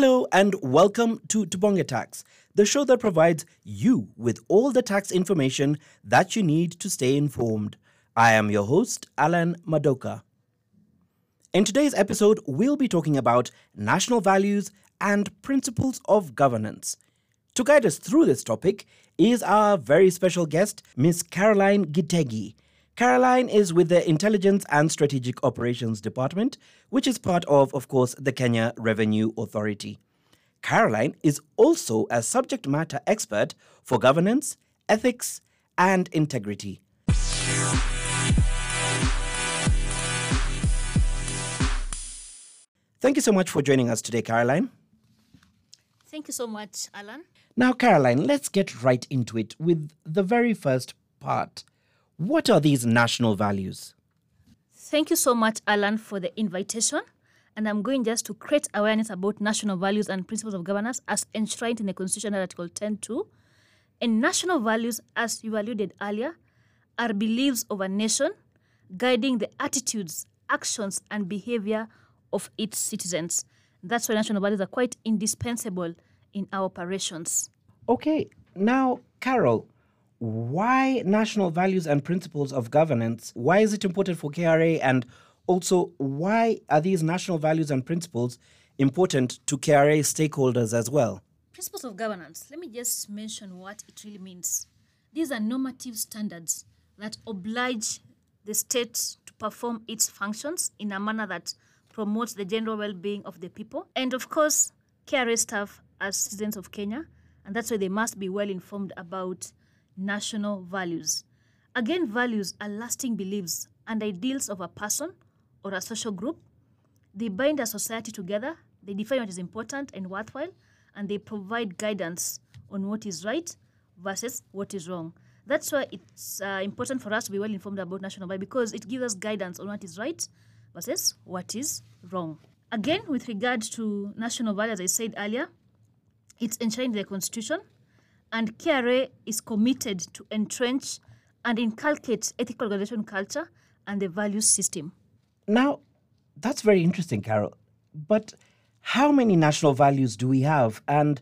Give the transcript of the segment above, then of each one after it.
Hello and welcome to Tubonge Tax, the show that provides you with all the tax information that you need to stay informed. I am your host, Alan Madoka. In today's episode, we'll be talking about national values and principles of governance. To guide us through this topic is our very special guest, Miss Caroline Gitegi. Caroline is with the Intelligence and Strategic Operations Department, which is part of, of course, the Kenya Revenue Authority. Caroline is also a subject matter expert for governance, ethics, and integrity. Thank you so much for joining us today, Caroline. Thank you so much, Alan. Now, Caroline, let's get right into it with the very first part. What are these national values? Thank you so much, Alan, for the invitation. And I'm going just to create awareness about national values and principles of governance as enshrined in the Constitution Article 10.2. And national values, as you alluded earlier, are beliefs of a nation guiding the attitudes, actions, and behavior of its citizens. That's why national values are quite indispensable in our operations. Okay, now, Carol, why national values and principles of governance? Why is it important for KRA? And also, why are these national values and principles important to KRA stakeholders as well? Principles of governance, let me just mention what it really means. These are normative standards that oblige the state to perform its functions in a manner that promotes the general well being of the people. And of course, KRA staff are citizens of Kenya, and that's why they must be well informed about national values. Again, values are lasting beliefs and ideals of a person or a social group. They bind a society together, they define what is important and worthwhile, and they provide guidance on what is right versus what is wrong. That's why it's uh, important for us to be well informed about national values because it gives us guidance on what is right versus what is wrong. Again, with regard to national values, as I said earlier, it's enshrined in the Constitution, and KRA is committed to entrench and inculcate ethical organization culture and the value system. Now, that's very interesting, Carol. But how many national values do we have, and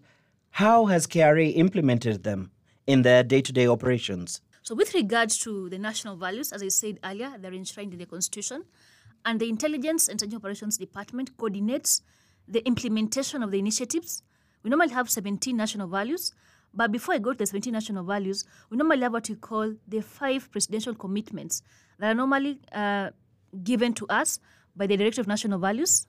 how has KRA implemented them in their day to day operations? So, with regard to the national values, as I said earlier, they're enshrined in the Constitution, and the Intelligence and Strategic Operations Department coordinates the implementation of the initiatives. We normally have 17 national values, but before I go to the 17 national values, we normally have what we call the five presidential commitments that are normally uh, given to us by the Director of National Values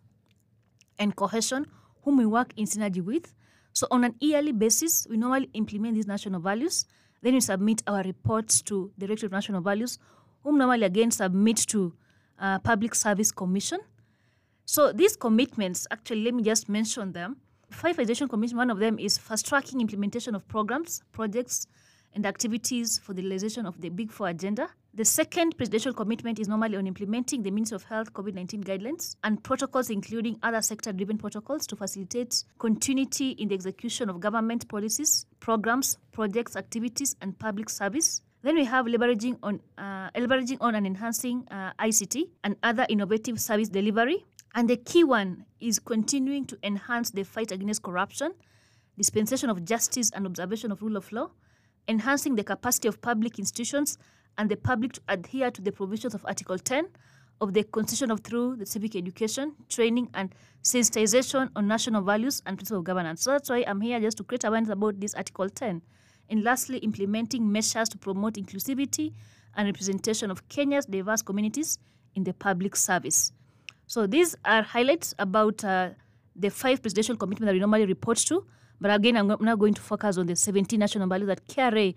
and Cohesion, whom we work in synergy with. So, on an yearly basis, we normally implement these national values. Then we submit our reports to the Director of National Values, whom normally again submit to uh, Public Service Commission. So, these commitments, actually, let me just mention them. Five Federation Commission, one of them is fast tracking implementation of programs, projects, and activities for the realization of the Big Four agenda. The second presidential commitment is normally on implementing the Ministry of Health COVID 19 guidelines and protocols, including other sector driven protocols, to facilitate continuity in the execution of government policies, programs, projects, activities, and public service. Then we have leveraging on, uh, leveraging on and enhancing uh, ICT and other innovative service delivery. And the key one is continuing to enhance the fight against corruption, dispensation of justice and observation of rule of law, enhancing the capacity of public institutions and the public to adhere to the provisions of Article 10 of the Constitution of through the civic education, training, and sensitization on national values and principles of governance. So that's why I'm here just to create awareness about this Article 10. And lastly, implementing measures to promote inclusivity and representation of Kenya's diverse communities in the public service. So these are highlights about uh, the five presidential commitments that we normally report to. But again, I'm now going to focus on the 17 national values that KRA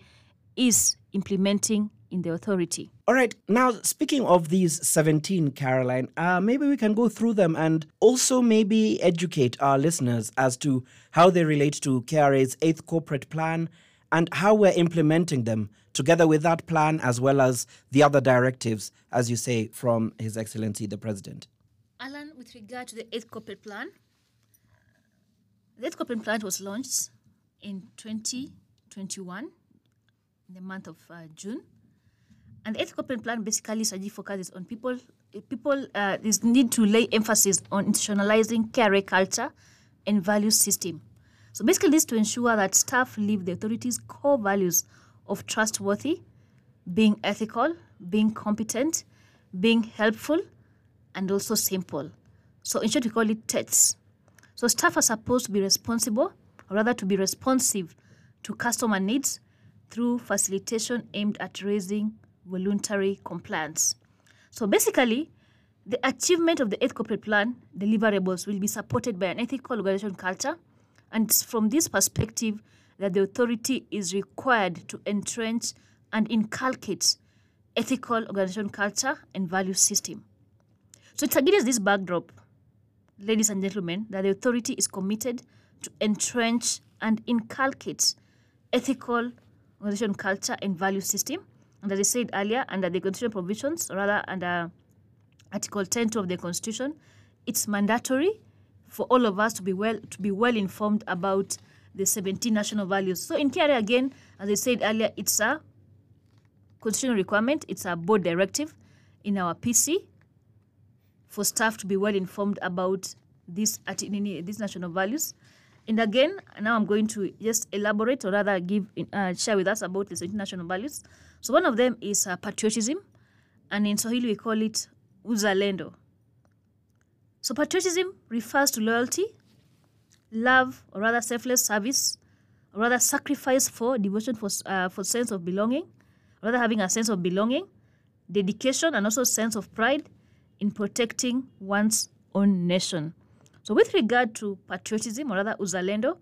is implementing in the authority. All right. Now, speaking of these 17, Caroline, uh, maybe we can go through them and also maybe educate our listeners as to how they relate to KRA's eighth corporate plan and how we're implementing them together with that plan as well as the other directives, as you say, from His Excellency the President. Alan, with regard to the eighth corporate plan, the eighth corporate plan was launched in 2021, in the month of uh, June. And the eighth corporate plan basically strategy focuses on people. People uh, is need to lay emphasis on institutionalizing care culture, and value system. So basically, this to ensure that staff live the authority's core values of trustworthy, being ethical, being competent, being helpful, and also simple. So in short, we call it TETS. So staff are supposed to be responsible, or rather to be responsive to customer needs through facilitation aimed at raising voluntary compliance. So basically, the achievement of the eighth corporate plan deliverables will be supported by an ethical organization culture, and it's from this perspective that the authority is required to entrench and inculcate ethical organization culture and value system. So it's against this backdrop, ladies and gentlemen, that the authority is committed to entrench and inculcate ethical organization culture and value system. And as I said earlier, under the constitutional provisions, rather under Article 10 of the Constitution, it's mandatory for all of us to be well to be well informed about the 17 national values. So in KRA again, as I said earlier, it's a constitutional requirement, it's a board directive in our PC for staff to be well informed about these these national values. And again, now I'm going to just elaborate or rather give uh, share with us about these national values. So one of them is uh, patriotism, and in Swahili we call it uzalendo. So patriotism refers to loyalty, love, or rather selfless service, or rather sacrifice for devotion for uh, for sense of belonging, rather having a sense of belonging, dedication, and also sense of pride in protecting one's own nation. So with regard to patriotism, or rather uzalendo,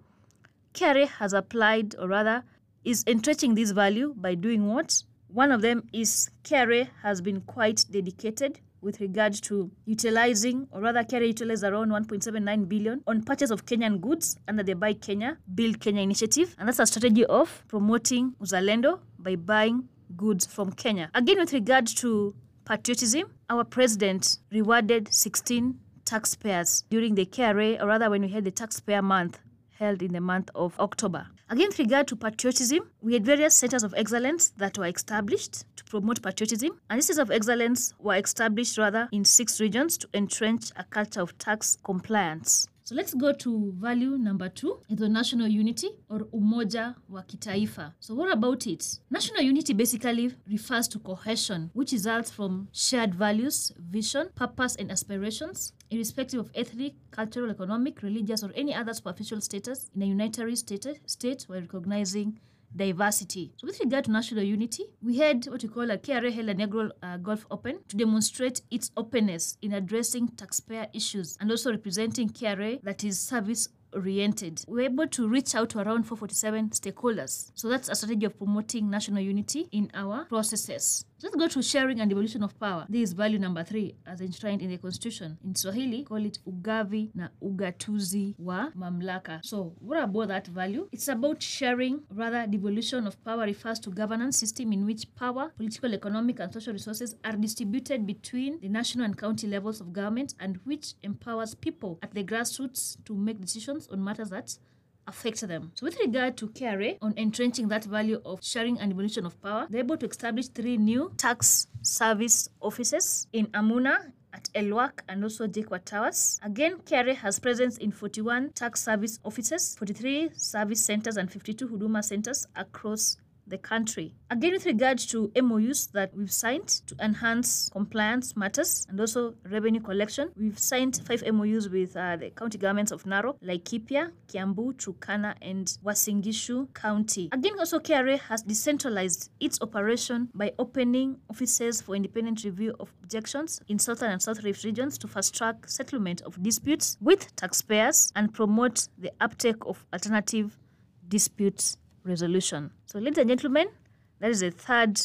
KRA has applied, or rather is entrenching this value by doing what? One of them is KRA has been quite dedicated with regard to utilizing, or rather, KRA utilized around 1.79 billion on purchase of Kenyan goods under the Buy Kenya, Build Kenya initiative. And that's a strategy of promoting Uzalendo by buying goods from Kenya. Again, with regard to patriotism, our president rewarded 16 taxpayers during the KRA, or rather, when we had the taxpayer month held in the month of October. Again, with regard to patriotism, we had various centers of excellence that were established to promote patriotism. And these centers of excellence were established rather in six regions to entrench a culture of tax compliance. So let's go to value number two, the national unity or umoja wa kitaifa. So what about it? National unity basically refers to cohesion, which results from shared values, vision, purpose, and aspirations, irrespective of ethnic, cultural, economic, religious, or any other superficial status in a unitary state, state while recognizing diversity. So with regard to national unity, we had what we call a KRA held inaugural uh, Golf Open to demonstrate its openness in addressing taxpayer issues and also representing KRA that is service oriented. We were able to reach out to around 447 stakeholders. So that's a strategy of promoting national unity in our processes. Let's go to sharing and devolution of power. This is value number three as enshrined in the constitution. In Swahili, call it ugavi na ugatuzi wa mamlaka. So what about that value? It's about sharing, rather devolution of power refers to governance system in which power, political, economic, and social resources are distributed between the national and county levels of government and which empowers people at the grassroots to make decisions on matters that affect them. So with regard to KRA on entrenching that value of sharing and devolution of power, they're able to establish three new tax service offices in Amuna, at Elwak and also Jekwa Towers. Again, KRA has presence in 41 tax service offices, 43 service centers, and 52 Huduma centers across the country. Again, with regards to MOUs that we've signed to enhance compliance matters and also revenue collection, we've signed five MOUs with uh, the county governments of Narok, Laikipia, Kiambu, Turkana, and Uasin Gishu County. Again, also KRA has decentralized its operation by opening offices for independent review of objections in southern and south rift regions to fast track settlement of disputes with taxpayers and promote the uptake of alternative disputes resolution. So, ladies and gentlemen, that is the third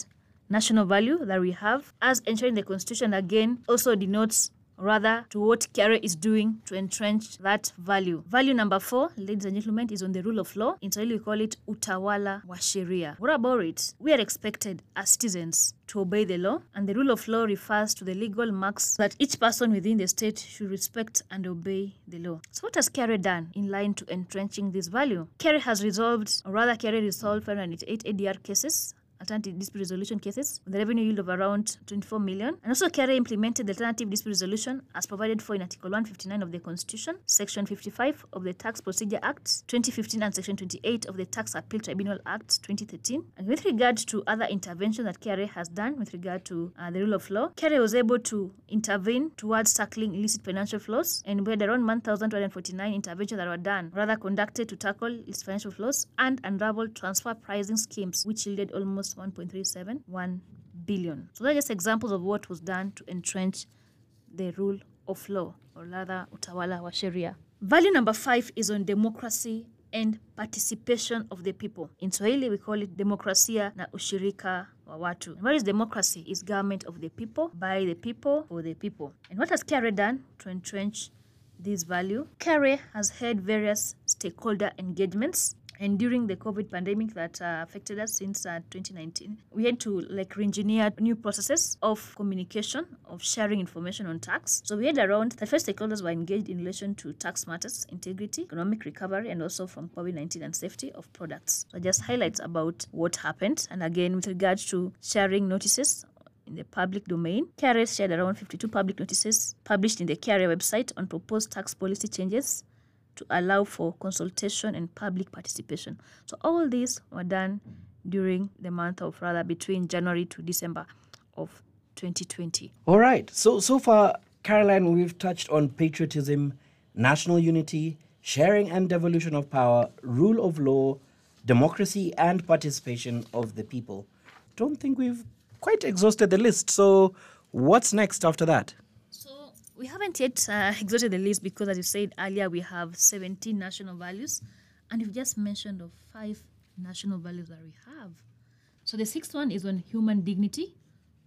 national value that we have, as ensuring the Constitution again also denotes rather to what KRA is doing to entrench that value. Value number four, ladies and gentlemen, is on the rule of law. In Swahili, we call it utawala wa sheria. What about it? We are expected as citizens to obey the law, and the rule of law refers to the legal marks that each person within the state should respect and obey the law. So, what has KRA done in line to entrenching this value? KRA has resolved, or rather, KRA resolved 588 ADR cases alternative dispute resolution cases with a revenue yield of around 24 million. And also, KRA implemented the alternative dispute resolution as provided for in Article 159 of the Constitution, Section 55 of the Tax Procedure Act 2015, and Section 28 of the Tax Appeal Tribunal Act 2013. And with regard to other interventions that KRA has done with regard to uh, the rule of law, KRA was able to intervene towards tackling illicit financial flows, and we had around 1,249 interventions that were done, rather conducted to tackle illicit financial flows and unravel transfer pricing schemes, which yielded almost 1.371 billion. So they're just examples of what was done to entrench the rule of law, or rather utawala wa sheria. Value number five is on democracy and participation of the people. In Swahili, we call it demokrasia na ushirika wa watu. And what is democracy? Is government of the people, by the people, for the people. And what has KRA done to entrench this value? KRA has had various stakeholder engagements and during the covid pandemic that uh, affected us since uh, 2019 we had to like re-engineer new processes of communication of sharing information on tax. So we had around the first stakeholders were engaged in relation to tax matters integrity economic recovery and also from covid-19 and safety of products. So just highlights about what happened. And again with regards to sharing notices in the public domain. KRA shared around 52 public notices published in the KRA website on proposed tax policy changes to allow for consultation and public participation. So all these were done during the month of rather between January to December of 2020. All right. So so far, Caroline, we've touched on patriotism, national unity, sharing and devolution of power, rule of law, democracy, and participation of the people. Don't think we've quite exhausted the list. So what's next after that? We haven't yet uh, exhausted the list because, as you said earlier, we have 17 national values, and you've just mentioned of five national values that we have. So the sixth one is on human dignity,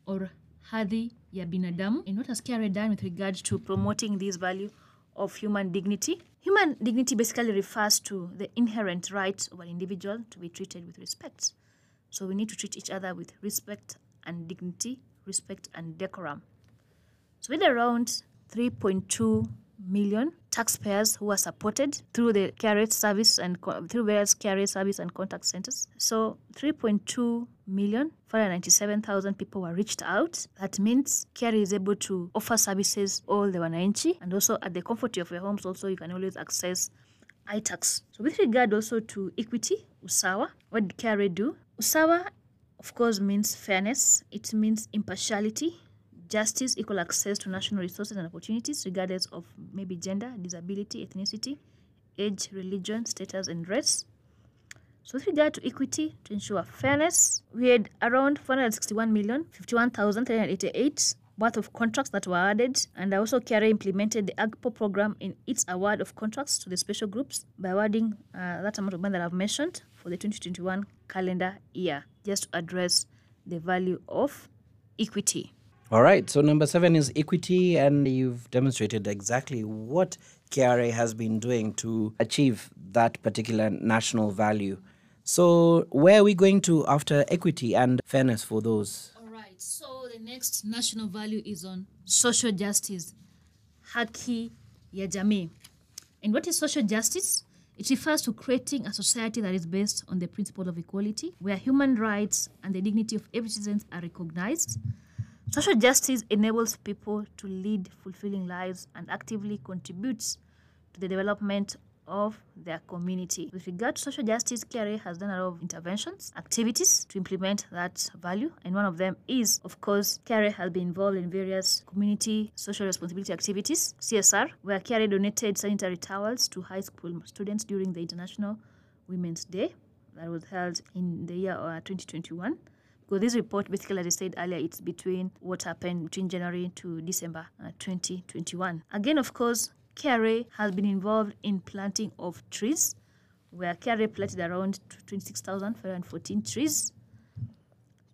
or hadhi ya binadamu, and what has KRA done with regard to promoting this value of human dignity? Human dignity basically refers to the inherent right of an individual to be treated with respect. So we need to treat each other with respect and dignity, respect and decorum. So with around 3.2 million taxpayers who are supported through the KRA service and through various KRA service and contact centers. So 3.2 million 497,000 people were reached out. That means KRA is able to offer services all the wananchi and also at the comfort of your homes also you can always access iTax. So with regard also to equity, Usawa, what did KRA do? Usawa of course means fairness, it means impartiality, justice, equal access to national resources and opportunities, regardless of maybe gender, disability, ethnicity, age, religion, status, and race. So, with regard to equity, to ensure fairness, we had around 461 million, 51,388 worth of contracts that were added, and I also KRA implemented the AGPO program in its award of contracts to the special groups by awarding uh, that amount of money that I've mentioned for the 2021 calendar year, just to address the value of equity. All right. So number seven is equity, and you've demonstrated exactly what KRA has been doing to achieve that particular national value. So where are we going to after equity and fairness for those? All right. So the next national value is on social justice, haki ya jamii. And what is social justice? It refers to creating a society that is based on the principle of equality, where human rights and the dignity of every citizen are recognized. Social justice enables people to lead fulfilling lives and actively contributes to the development of their community. With regard to social justice, KRA has done a lot of interventions, activities to implement that value, and one of them is, of course, KRA has been involved in various community social responsibility activities, CSR, where KRA donated sanitary towels to high school students during the International Women's Day that was held in the year uh, 2021. Because this report, basically, as I said earlier, it's between what happened between January to December uh, 2021. Again, of course, KRA has been involved in planting of trees, where KRA planted around 26,514 trees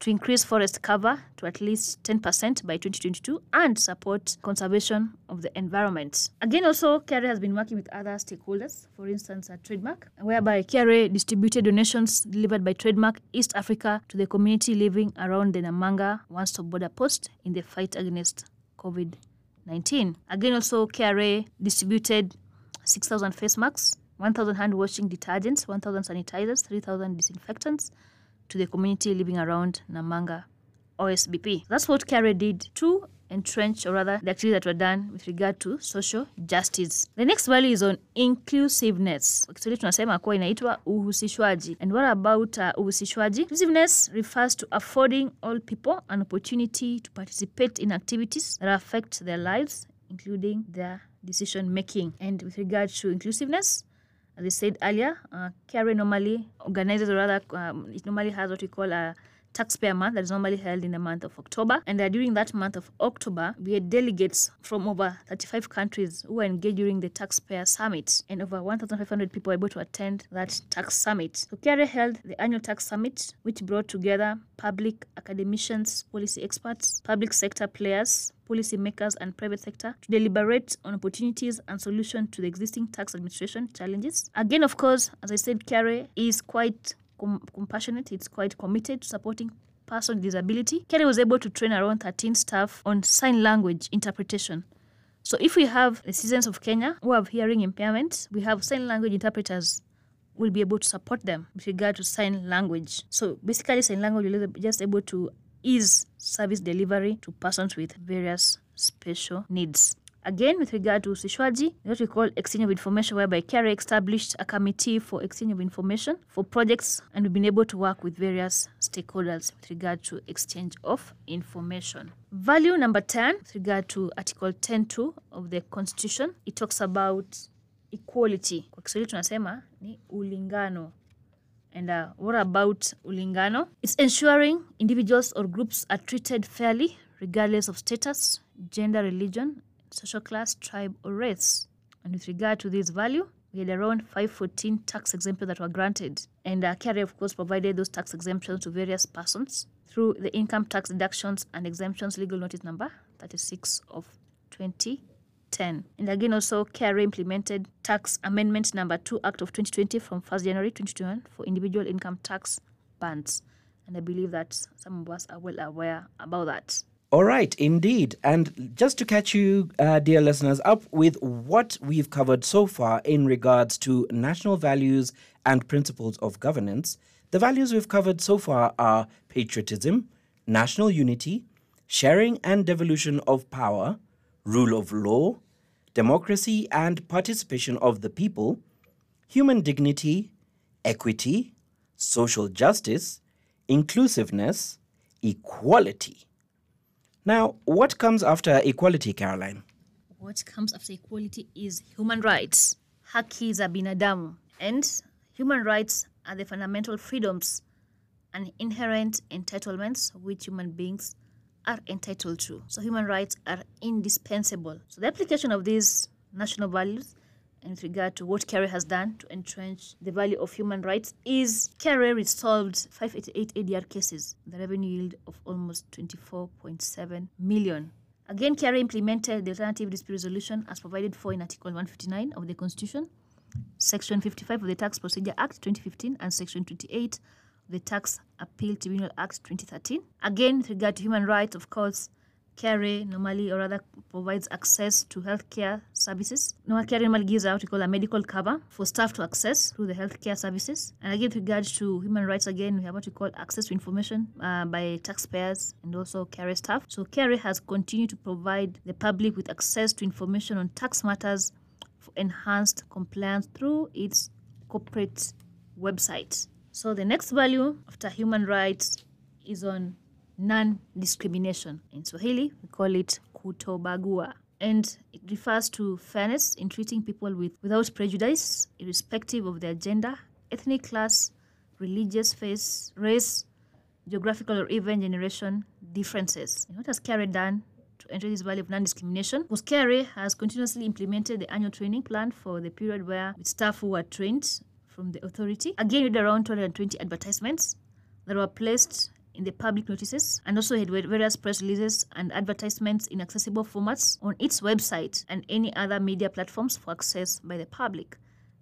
to increase forest cover to at least 10% by 2022 and support conservation of the environment. Again, also, KRA has been working with other stakeholders, for instance, at Trademark, whereby KRA distributed donations delivered by Trademark East Africa to the community living around the Namanga one stop border post in the fight against COVID 19. Again, also, KRA distributed 6,000 face masks, 1,000 hand washing detergents, 1,000 sanitizers, 3,000 disinfectants to the community living around Namanga OSBP. That's what CARE did to entrench, or rather, the activities that were done with regard to social justice. The next value is on inclusiveness. Kwa tunasema kuwa inaitwa uhusishwaji. And what about uh, uhusishwaji? Inclusiveness refers to affording all people an opportunity to participate in activities that affect their lives, including their decision making. And with regard to inclusiveness, as I said earlier, uh, KRA normally organizes, or rather, um, it normally has what we call a taxpayer month that is normally held in the month of October. And uh, during that month of October, we had delegates from over 35 countries who were engaged during the taxpayer summit. And over 1,500 people were able to attend that tax summit. So KRA held the annual tax summit, which brought together public academicians, policy experts, public sector players, policymakers and private sector to deliberate on opportunities and solutions to the existing tax administration challenges. Again, of course, as I said, KRA is quite com- compassionate, it's quite committed to supporting person with disability. KRA was able to train around 13 staff on sign language interpretation. So if we have the citizens of Kenya who have hearing impairment, we have sign language interpreters will be able to support them with regard to sign language. So basically, sign language will be just able to ease service delivery to persons with various special needs. Again, with regard to usishwaji, what we call exchange of information, whereby KRA established a committee for exchange of information for projects, and we've been able to work with various stakeholders with regard to exchange of information. Value number 10, with regard to Article 10.2 of the Constitution, it talks about equality. Kwa Kiswahili tunasema ni ulingano. And uh, what about ulingano? It's ensuring individuals or groups are treated fairly, regardless of status, gender, religion, social class, tribe, or race. And with regard to this value, we had around 514 tax exemptions that were granted. And uh, KRA, of course, provided those tax exemptions to various persons through the income tax deductions and exemptions legal notice number 36 of 2010. And again, also, KRA implemented tax amendment number 2 Act of 2020 from 1st January 2021 for individual income tax bands. And I believe that some of us are well aware about that. All right, indeed. And just to catch you, uh, dear listeners, up with what we've covered so far in regards to national values and principles of governance, the values we've covered so far are patriotism, national unity, sharing and devolution of power, rule of law, democracy and participation of the people, human dignity, equity, social justice, inclusiveness, equality. Now, what comes after equality, Caroline? What comes after equality is human rights, haki za binadamu. And human rights are the fundamental freedoms and inherent entitlements which human beings are entitled to. So human rights are indispensable. So the application of these national values in regard to what KRA has done to entrench the value of human rights is KRA resolved 588 ADR cases, the revenue yield of almost 24.7 million. Again, KRA implemented the alternative dispute resolution as provided for in Article 159 of the Constitution, Section 55 of the Tax Procedure Act 2015, and Section 28 of the Tax Appeal Tribunal Act 2013. Again, with regard to human rights, of course, KRA normally or rather provides access to healthcare services. Normally, KRA normally gives out what we call a medical cover for staff to access through the healthcare services. And again, with regards to human rights, again, we have what we call access to information uh, by taxpayers and also KRA staff. So KRA has continued to provide the public with access to information on tax matters for enhanced compliance through its corporate website. So the next value after human rights is on non-discrimination. In Swahili, we call it kutobagua. And it refers to fairness in treating people with, without prejudice, irrespective of their gender, ethnic class, religious faith, race, geographical or even generation differences. And what has KRA done to enter this value of non-discrimination? Because KRA has continuously implemented the annual training plan for the period where staff who were trained from the authority. Again, with around 220 advertisements that were placed in the public notices and also had various press releases and advertisements in accessible formats on its website and any other media platforms for access by the public.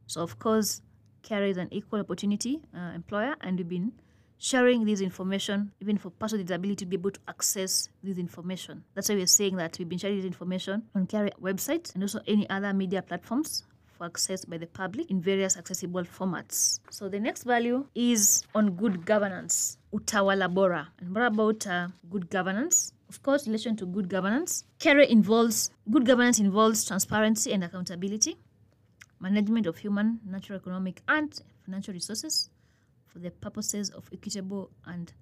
So, of course, KRA is an equal opportunity uh, employer, and we've been sharing this information even for persons with disability to be able to access this information. That's why we're saying that we've been sharing this information on KRA website and also any other media platforms for access by the public in various accessible formats. So the next value is on good governance, utawala bora. And what about uh, good governance? Of course, relation to good governance, KRA involves good governance involves transparency and accountability, management of human, natural, economic, and financial resources for the purposes of equitable and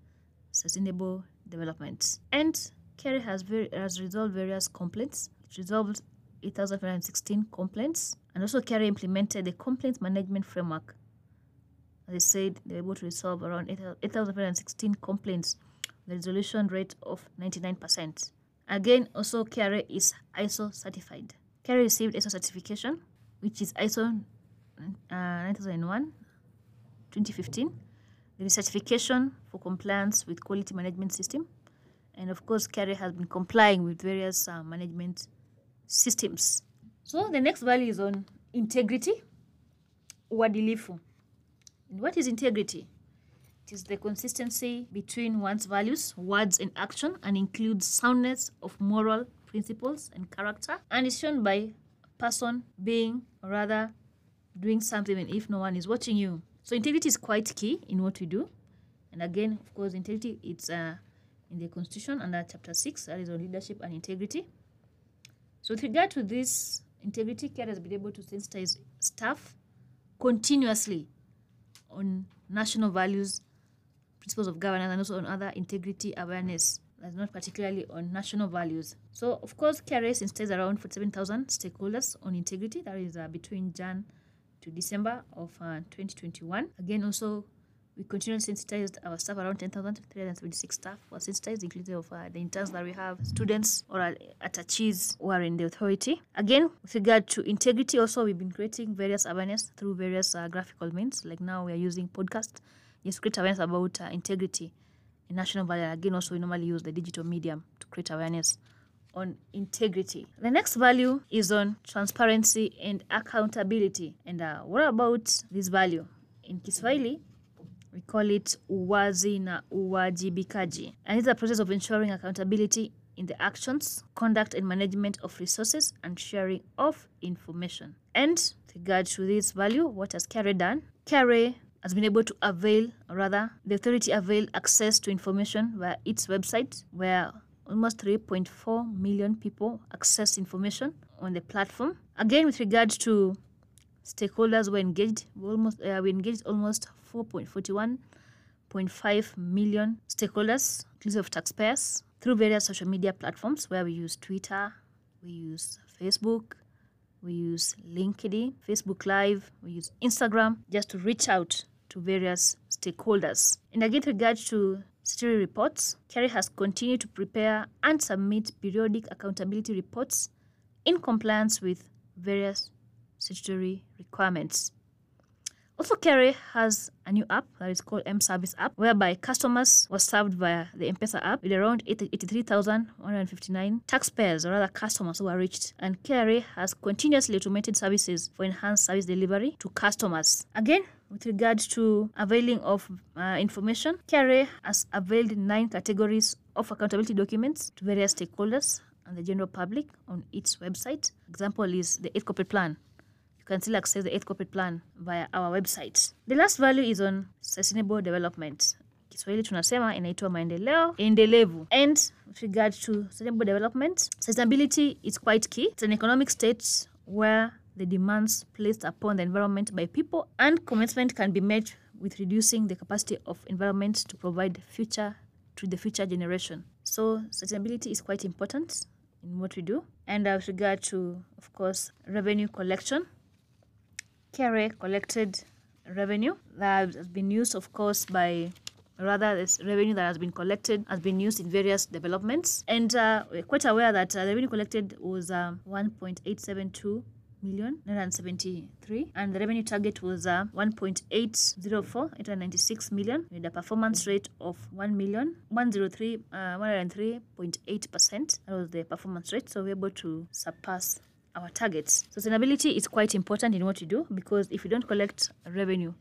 sustainable development. And KRA has, very, has resolved various complaints. It resolved 8,516 complaints and also KRA implemented the complaints management framework. I said, they were able to resolve around 8,516 complaints the resolution rate of 99%. Again, also KRA is ISO certified. KRA received ISO certification, which is ISO uh, 9001 2015. the certification for compliance with quality management system. And of course, KRA has been complying with various uh, management systems. So the next value is on integrity, uadilifu. And what is integrity? It is the consistency between one's values, words, and action, and includes soundness of moral principles and character, and is shown by a person being, or rather, doing something even if no one is watching you. So integrity is quite key in what we do. And again, of course, integrity it's uh, in the Constitution under Chapter 6, that is on leadership and integrity. So with regard to this, integrity care has been able to sensitize staff continuously on national values, principles of governance, and also on other integrity awareness. That's not particularly on national values. So, of course, KRA sensitized around 47,000 stakeholders on integrity. That is uh, between Jan to December of uh, 2021. Again, also we continually sensitized our staff around 10,376 staff were sensitized, including of uh, the interns that we have, students or uh, attaches who are in the authority. Again, with regard to integrity, also we've been creating various awareness through various uh, graphical means. Like now we are using podcast, just create awareness about uh, integrity in national value. Again, also we normally use the digital medium to create awareness on integrity. The next value is on transparency and accountability. And uh, what about this value? In Kiswahili, we call it uwazi na uwajibikaji. And it's a process of ensuring accountability in the actions, conduct, and management of resources and sharing of information. And with regard to this value, what has KRA done? KRA has been able to avail, or rather, the authority avail access to information via its website, where almost 3.4 million people access information on the platform. Again, with regard to stakeholders were engaged, we almost uh, we engaged almost 4.41.5 million stakeholders, inclusive of taxpayers, through various social media platforms where we use Twitter, we use Facebook, we use LinkedIn, Facebook Live, we use Instagram, just to reach out to various stakeholders. And again, regard to statutory reports, KRA has continued to prepare and submit periodic accountability reports in compliance with various statutory requirements. Also, KRA has a new app that is called M Service app, whereby customers were served via the M-Pesa app with around 83,159 taxpayers or other customers who were reached. And KRA has continuously automated services for enhanced service delivery to customers. Again, with regard to availing of uh, information, KRA has availed nine categories of accountability documents to various stakeholders and the general public on its website. Example is the eighth corporate plan. You can still access the eighth corporate plan via our website. The last value is on sustainable development. Kiswahili tunasema inaitwa maendeleo endelevu. And with regard to sustainable development, sustainability is quite key. It's an economic state where the demands placed upon the environment by people and commitment can be met with reducing the capacity of environment to provide future to the future generation. So sustainability is quite important in what we do. And with regard to, of course, revenue collection, KRA collected revenue that has been used, of course, by rather this revenue that has been collected has been used in various developments. And uh, we're quite aware that uh, the revenue collected was uh, 1.872 million 973 and the revenue target was uh, 1.804 896 million with a performance rate of 1 million 103 uh, 103.8 percent. That was the performance rate. So we're able to surpass our targets. Sustainability is quite important in what you do because if you don't collect revenue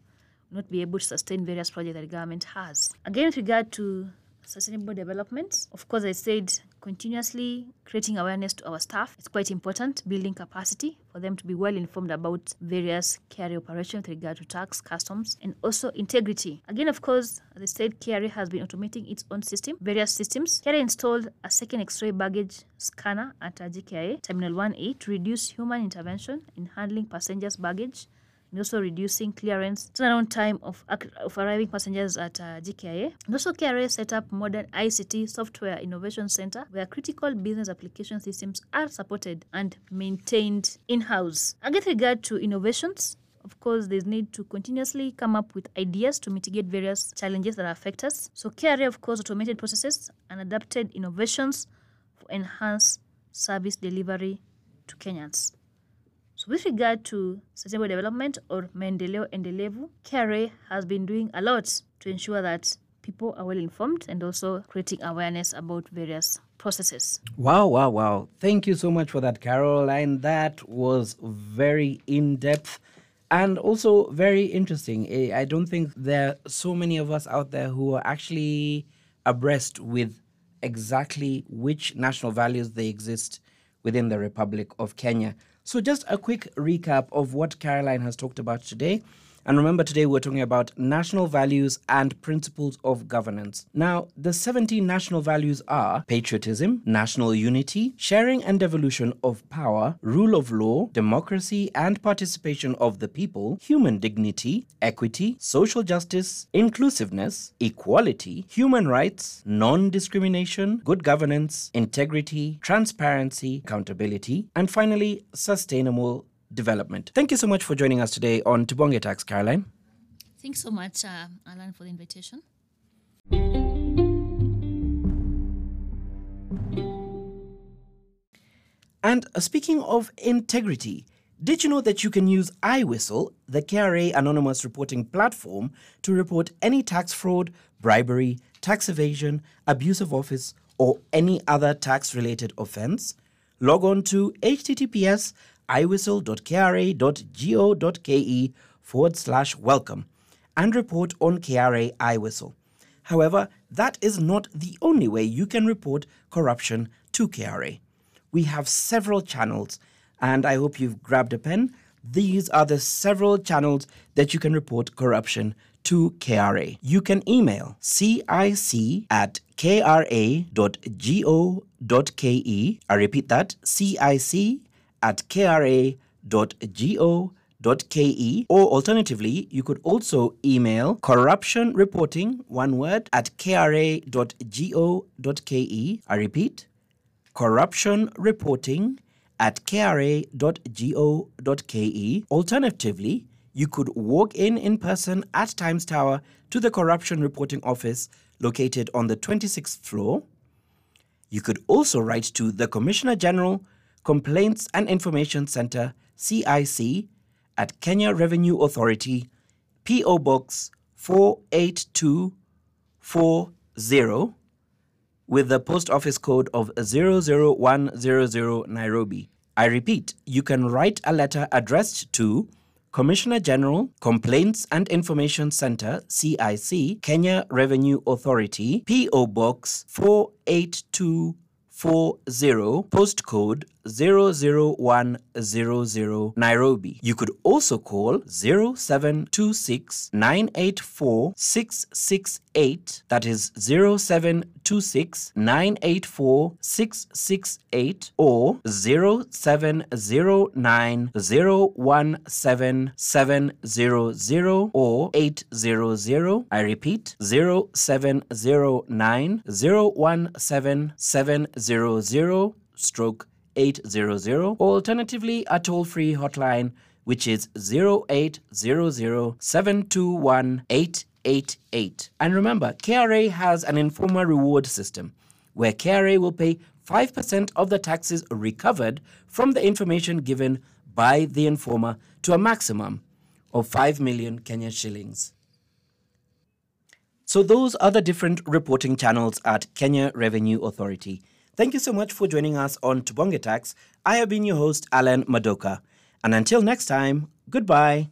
you'll not be able to sustain various projects that the government has. Again with regard to sustainable development of course i said continuously creating awareness to our staff. It's quite important, building capacity for them to be well informed about various KRA operations with regard to tax, customs, and also integrity. Again, of course, the state KRA has been automating its own system, various systems. KRA installed a second X-ray baggage scanner at JKIA Terminal 1A to reduce human intervention in handling passengers' baggage and also reducing clearance turnaround time of, of arriving passengers at uh, JKIA. And also KRA set up modern ICT software innovation center where critical business application systems are supported and maintained in-house. And with regard to innovations, of course, there's need to continuously come up with ideas to mitigate various challenges that affect us. So KRA, of course, automated processes and adapted innovations for enhanced service delivery to Kenyans. With regard to sustainable development or Maendeleo Endelevu, KRA has been doing a lot to ensure that people are well informed and also creating awareness about various processes. Wow, wow, wow. Thank you so much for that, Caroline. That was very in depth and also very interesting. Eh, I don't think there are so many of us out there who are actually abreast with exactly which national values they exist within the Republic of Kenya. So, just a quick recap of what Caroline has talked about today. And remember, today we're talking about national values and principles of governance. Now, the 17 national values are patriotism, national unity, sharing and devolution of power, rule of law, democracy and participation of the people, human dignity, equity, social justice, inclusiveness, equality, human rights, non discrimination, good governance, integrity, transparency, accountability, and finally, sustainable development. Thank you so much for joining us today on Tubonge Tax, Caroline. Thanks so much, uh, Alan, for the invitation. And uh, speaking of integrity, did you know that you can use iWhistle, the KRA anonymous reporting platform, to report any tax fraud, bribery, tax evasion, abuse of office, or any other tax related offense? Log on to https iwhistle.kra.go.ke forward slash welcome and report on KRA iWhistle. However, that is not the only way you can report corruption to KRA. We have several channels, and I hope you've grabbed a pen. These are the several channels that you can report corruption to KRA. You can email cic at kra.go.ke. I repeat that, cic at kra.go.ke or alternatively you could also email corruption reporting one word at kra.go.ke i repeat corruption reporting at kra.go.ke alternatively you could walk in in person at times tower to the corruption reporting office located on the 26th floor. You could also write to the commissioner general Complaints and Information Center, CIC, at Kenya Revenue Authority, PO Box 48240, with the post office code of 00100 Nairobi. I repeat, you can write a letter addressed to Commissioner General, Complaints and Information Center, CIC, Kenya Revenue Authority, PO Box 48240. 40 postcode 00100 Nairobi. You could also call 0726 984 668 that is 0726 984 668 or 0709 017 700 or 800 I repeat 0709 017 700 stroke 800 or alternatively a toll-free hotline which is 0800 721 888. And remember, KRA has an informer reward system where KRA will pay 5% of the taxes recovered from the information given by the informer to a maximum of 5 million Kenya shillings. So those are the different reporting channels at Kenya Revenue Authority. Thank you so much for joining us on Tubonge Tax. I have been your host, Alan Madoka. And until next time, goodbye.